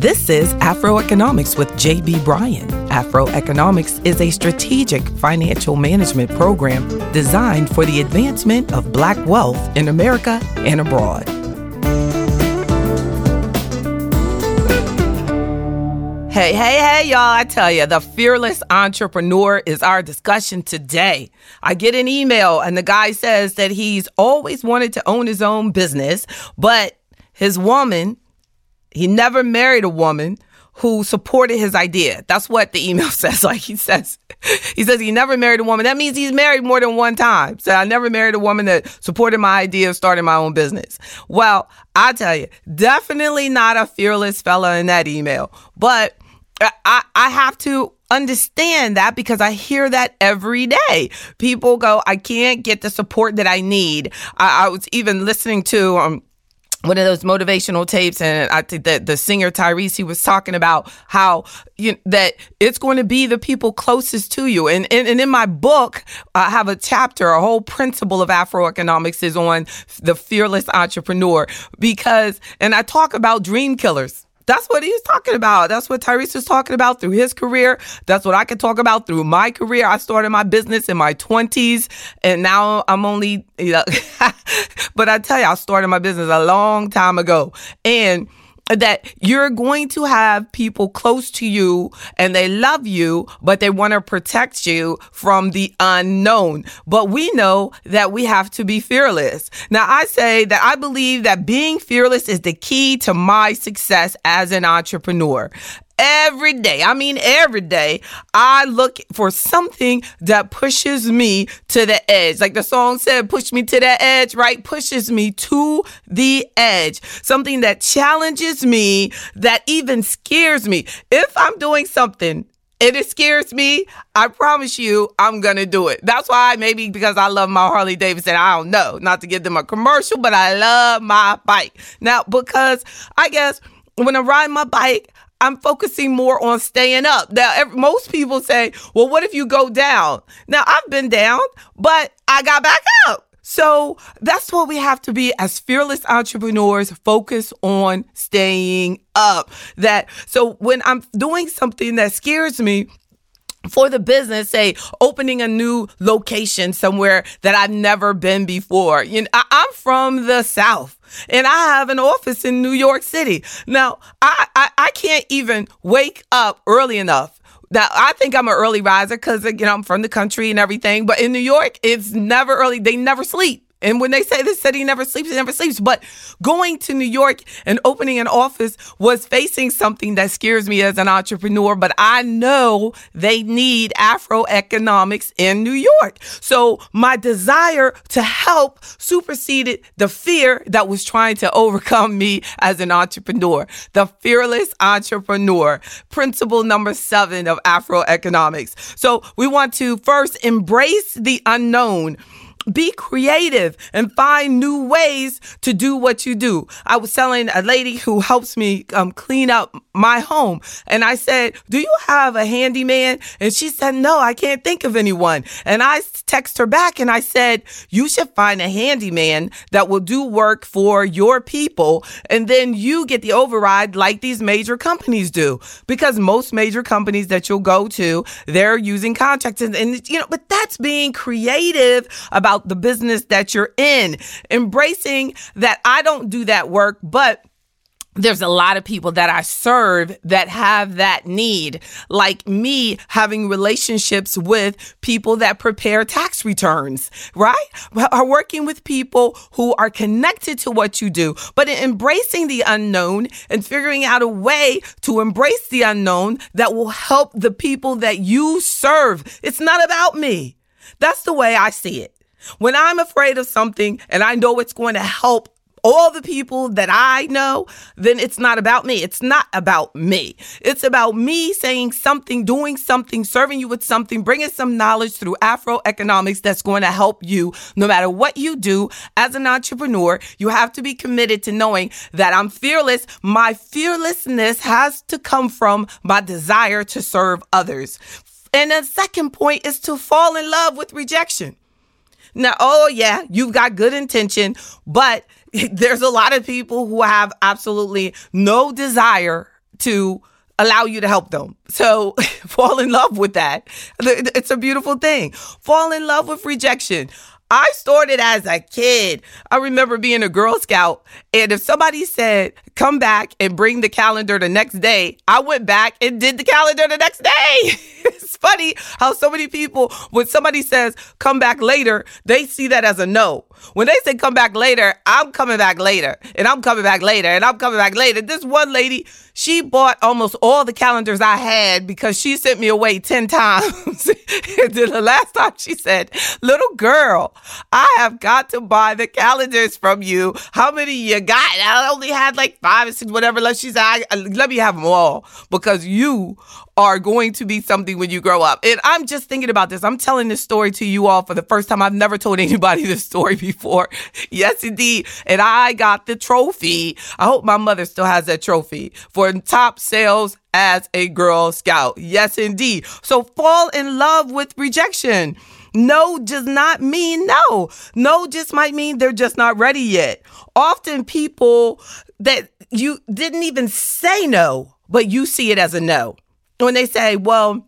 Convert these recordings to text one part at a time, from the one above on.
This is Afroeconomics with JB Bryan. Afroeconomics is a strategic financial management program designed for the advancement of Black wealth in America and abroad. Hey, hey, hey, y'all. I tell you, the fearless entrepreneur is our discussion today. I get an email, and the guy says that he's always wanted to own his own business, but his woman he never married a woman who supported his idea. That's what the email says. Like he says, he says he never married a woman. That means he's married more than one time. So I never married a woman that supported my idea of starting my own business. Well, I tell you, definitely not a fearless fella in that email. But I, I have to understand that because I hear that every day. People go, I can't get the support that I need. I, I was even listening to um, one of those motivational tapes and I think that the singer Tyrese he was talking about how you that it's going to be the people closest to you. And, and and in my book I have a chapter a whole principle of Afroeconomics is on the fearless entrepreneur because and I talk about dream killers that's what he's talking about. That's what Tyrese is talking about through his career. That's what I can talk about through my career. I started my business in my 20s and now I'm only, you know, but I tell you, I started my business a long time ago. And that you're going to have people close to you and they love you, but they want to protect you from the unknown. But we know that we have to be fearless. Now, I say that I believe that being fearless is the key to my success as an entrepreneur every day, I mean, every day, I look for something that pushes me to the edge. Like the song said, push me to the edge, right? Pushes me to the edge. Something that challenges me, that even scares me. If I'm doing something and it scares me, I promise you, I'm gonna do it. That's why maybe because I love my Harley Davidson. I don't know, not to give them a commercial, but I love my bike. Now, because I guess when I ride my bike, I'm focusing more on staying up. Now, most people say, well, what if you go down? Now, I've been down, but I got back up. So that's what we have to be as fearless entrepreneurs, focus on staying up. That, so when I'm doing something that scares me, for the business, say opening a new location somewhere that I've never been before. You know, I'm from the South and I have an office in New York City. Now, I, I, I can't even wake up early enough now I think I'm an early riser because you know I'm from the country and everything. But in New York, it's never early. They never sleep. And when they say the city never sleeps, it never sleeps. But going to New York and opening an office was facing something that scares me as an entrepreneur. But I know they need Afro economics in New York. So my desire to help superseded the fear that was trying to overcome me as an entrepreneur. The fearless entrepreneur, principle number seven of Afro economics. So we want to first embrace the unknown be creative and find new ways to do what you do. I was telling a lady who helps me um, clean up my home, and I said, "Do you have a handyman?" And she said, "No, I can't think of anyone." And I text her back and I said, "You should find a handyman that will do work for your people, and then you get the override like these major companies do, because most major companies that you'll go to, they're using contractors, and, you know, but that's being creative about." About the business that you're in. Embracing that I don't do that work, but there's a lot of people that I serve that have that need, like me having relationships with people that prepare tax returns, right? Are working with people who are connected to what you do, but embracing the unknown and figuring out a way to embrace the unknown that will help the people that you serve. It's not about me. That's the way I see it. When I'm afraid of something and I know it's going to help all the people that I know, then it's not about me. It's not about me. It's about me saying something, doing something, serving you with something, bringing some knowledge through Afro economics that's going to help you no matter what you do as an entrepreneur. You have to be committed to knowing that I'm fearless. My fearlessness has to come from my desire to serve others. And the second point is to fall in love with rejection. Now, oh yeah, you've got good intention, but there's a lot of people who have absolutely no desire to allow you to help them. So fall in love with that. It's a beautiful thing. Fall in love with rejection. I started as a kid. I remember being a Girl Scout, and if somebody said, come back and bring the calendar the next day, I went back and did the calendar the next day. it's funny how so many people, when somebody says, come back later, they see that as a no. When they say come back later, I'm coming back later, and I'm coming back later, and I'm coming back later. This one lady, she bought almost all the calendars I had because she sent me away 10 times. and then the last time she said, little girl, I have got to buy the calendars from you. How many you got? I only had like five or six, whatever. She said, uh, let me have them all because you are going to be something when you grow up. And I'm just thinking about this. I'm telling this story to you all for the first time. I've never told anybody this story before. Yes, indeed. And I got the trophy. I hope my mother still has that trophy for top sales as a Girl Scout. Yes, indeed. So fall in love with rejection. No does not mean no. No just might mean they're just not ready yet. Often people that you didn't even say no, but you see it as a no. When they say, well,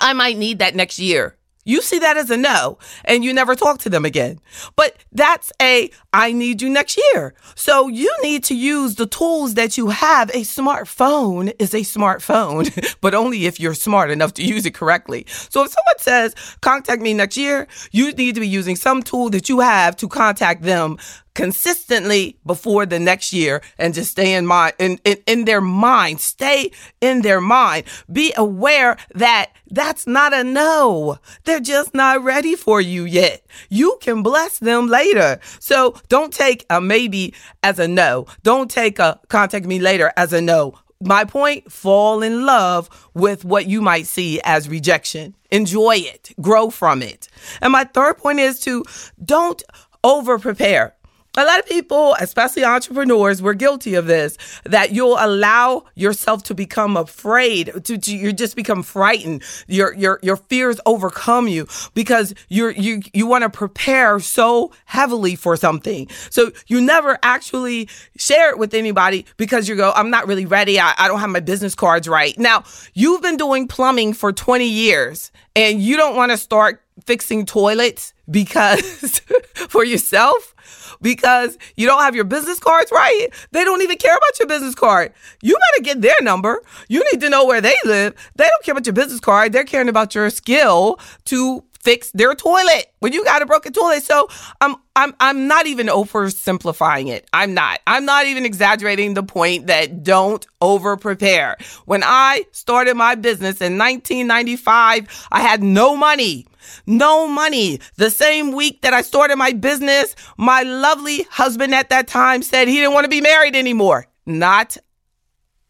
I might need that next year. You see that as a no, and you never talk to them again. But that's a I need you next year. So you need to use the tools that you have. A smartphone is a smartphone, but only if you're smart enough to use it correctly. So if someone says, contact me next year, you need to be using some tool that you have to contact them consistently before the next year and just stay in mind in, in, in their mind. Stay in their mind. Be aware that that's not a no. They're just not ready for you yet. You can bless them later. So don't take a maybe as a no. Don't take a contact me later as a no. My point fall in love with what you might see as rejection. Enjoy it. Grow from it. And my third point is to don't over prepare a lot of people, especially entrepreneurs, we're guilty of this, that you'll allow yourself to become afraid, to, to, you just become frightened. Your, your, your fears overcome you because you're, you, you want to prepare so heavily for something. So you never actually share it with anybody because you go, I'm not really ready. I, I don't have my business cards right. Now, you've been doing plumbing for 20 years and you don't want to start fixing toilets because for yourself because you don't have your business cards right. They don't even care about your business card. You better get their number. You need to know where they live. They don't care about your business card. They're caring about your skill to fix their toilet when you got a broken toilet. So I'm I'm I'm not even oversimplifying it. I'm not. I'm not even exaggerating the point that don't over prepare. When I started my business in 1995, I had no money. No money. The same week that I started my business, my lovely husband at that time said he didn't want to be married anymore. Not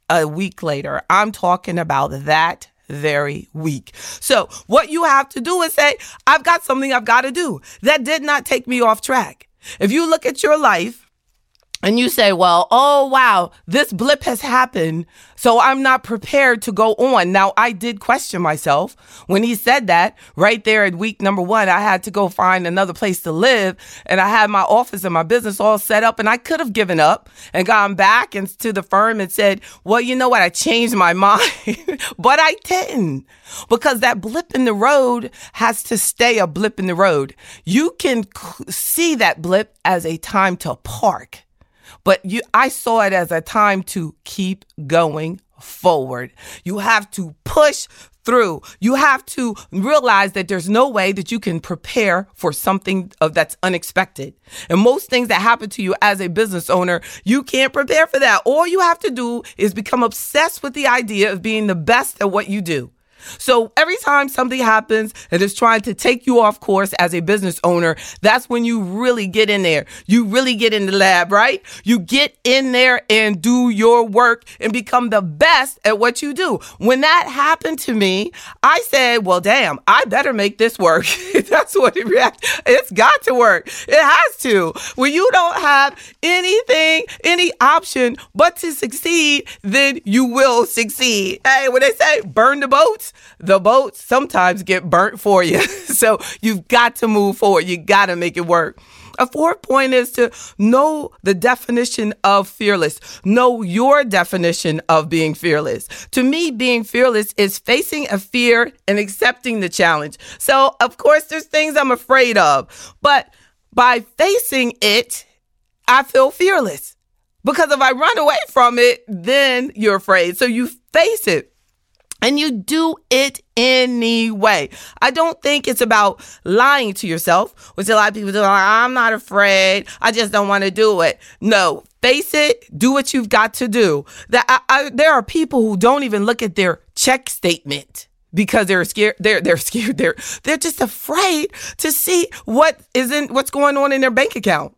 a week later. I'm talking about that very week. So, what you have to do is say, I've got something I've got to do. That did not take me off track. If you look at your life, and you say, well, oh, wow, this blip has happened. So I'm not prepared to go on. Now, I did question myself when he said that right there at week number one. I had to go find another place to live and I had my office and my business all set up and I could have given up and gone back and to the firm and said, well, you know what? I changed my mind, but I didn't because that blip in the road has to stay a blip in the road. You can see that blip as a time to park but you, I saw it as a time to keep going forward. You have to push through. You have to realize that there's no way that you can prepare for something of that's unexpected. And most things that happen to you as a business owner, you can't prepare for that. All you have to do is become obsessed with the idea of being the best at what you do. So every time something happens and is trying to take you off course as a business owner, that's when you really get in there. You really get in the lab, right? You get in there and do your work and become the best at what you do. When that happened to me, I said, well, damn, I better make this work. that's what it react. It's got to work. It has to. When you don't have anything, any option but to succeed, then you will succeed. Hey, when they say burn the boats, the boats sometimes get burnt for you. so you've got to move forward. You got to make it work. A fourth point is to know the definition of fearless. Know your definition of being fearless. To me, being fearless is facing a fear and accepting the challenge. So, of course, there's things I'm afraid of, but by facing it, I feel fearless. Because if I run away from it, then you're afraid. So you face it and you do it anyway. I don't think it's about lying to yourself, which a lot of people do. I'm not afraid. I just don't want to do it. No, face it. Do what you've got to do. That I, I, there are people who don't even look at their check statement because they're scared they're they're scared they're they're just afraid to see what isn't what's going on in their bank account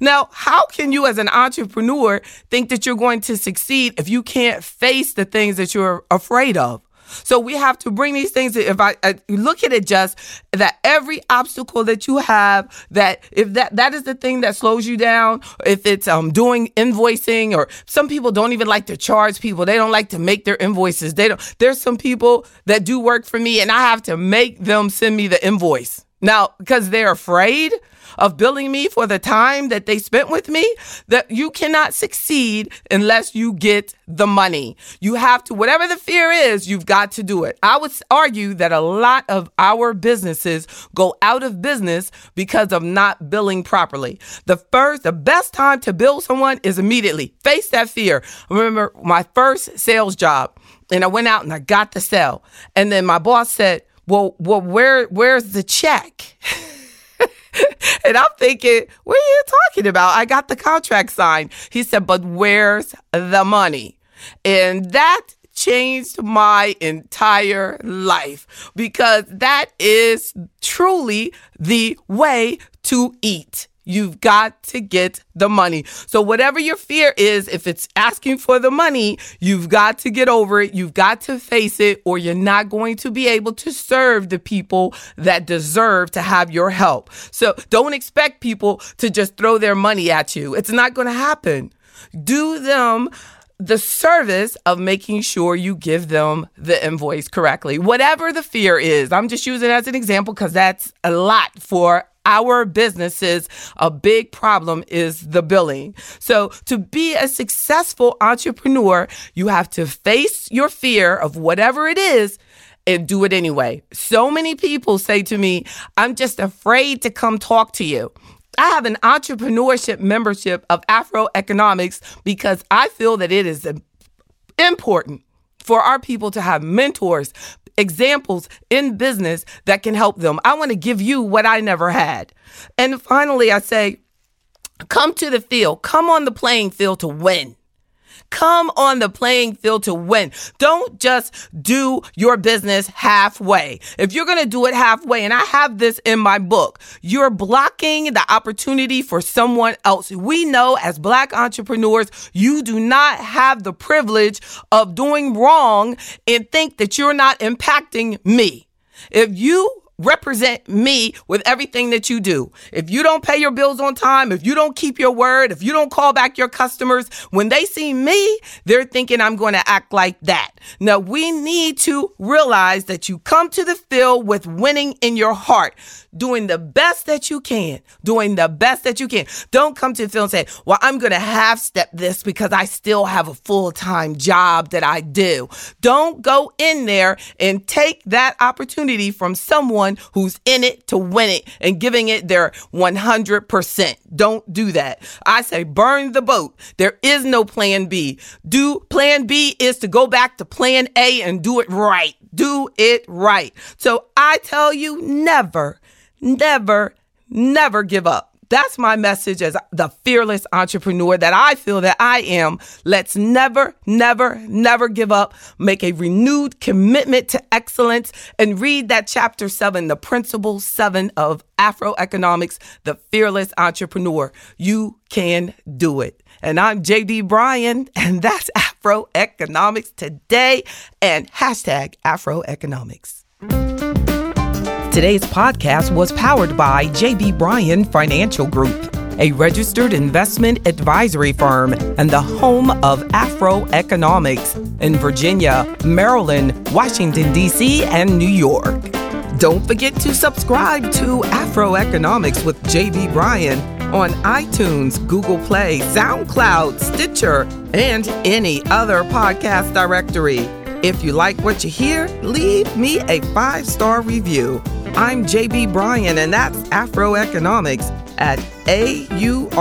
now, how can you as an entrepreneur think that you're going to succeed if you can't face the things that you're afraid of? So we have to bring these things. If I, I, look at it, just that every obstacle that you have, that if that that is the thing that slows you down, if it's um doing invoicing, or some people don't even like to charge people. They don't like to make their invoices. They don't. There's some people that do work for me, and I have to make them send me the invoice now because they're afraid of billing me for the time that they spent with me, that you cannot succeed unless you get the money. You have to, whatever the fear is, you've got to do it. I would argue that a lot of our businesses go out of business because of not billing properly. The first, the best time to bill someone is immediately. Face that fear. Remember my first sales job and I went out and I got the sale. And then my boss said, well, well, where, where's the check? and I'm thinking, what are you talking about? I got the contract signed. He said, but where's the money? And that changed my entire life because that is truly the way to eat. You've got to get the money. So, whatever your fear is, if it's asking for the money, you've got to get over it. You've got to face it, or you're not going to be able to serve the people that deserve to have your help. So, don't expect people to just throw their money at you. It's not going to happen. Do them the service of making sure you give them the invoice correctly. Whatever the fear is, I'm just using it as an example because that's a lot for our businesses, a big problem is the billing. So to be a successful entrepreneur, you have to face your fear of whatever it is and do it anyway. So many people say to me, I'm just afraid to come talk to you. I have an entrepreneurship membership of Afro Economics because I feel that it is important for our people to have mentors, examples in business that can help them. I want to give you what I never had. And finally, I say, come to the field, come on the playing field to win. Come on the playing field to win. Don't just do your business halfway. If you're going to do it halfway, and I have this in my book, you're blocking the opportunity for someone else. We know as black entrepreneurs, you do not have the privilege of doing wrong and think that you're not impacting me. If you represent me with everything that you do. If you don't pay your bills on time, if you don't keep your word, if you don't call back your customers, when they see me, they're thinking I'm going to act like that. Now we need to realize that you come to the field with winning in your heart, doing the best that you can, doing the best that you can. Don't come to the field and say, well, I'm going to half step this because I still have a full time job that I do. Don't go in there and take that opportunity from someone who's in it to win it and giving it their 100%. Don't do that. I say burn the boat. There is no plan B. Do plan B is to go back to plan A and do it right. Do it right. So I tell you, never, never, never give up. That's my message as the fearless entrepreneur that I feel that I am. Let's never, never, never give up. Make a renewed commitment to excellence and read that chapter seven, the principle seven of Afro economics, the fearless entrepreneur. You can do it. And I'm JB Bryan, and that's Afro Economics today and hashtag Afro Economics. Today's podcast was powered by JB Bryan Financial Group, a registered investment advisory firm and the home of Afro Economics in Virginia, Maryland, Washington, D.C., and New York. Don't forget to subscribe to Afro Economics with JB Bryan on iTunes, Google Play, SoundCloud, Stitcher, and any other podcast directory. If you like what you hear, leave me a five star review. I'm JB Bryan, and that's Afroeconomics at AURN.com.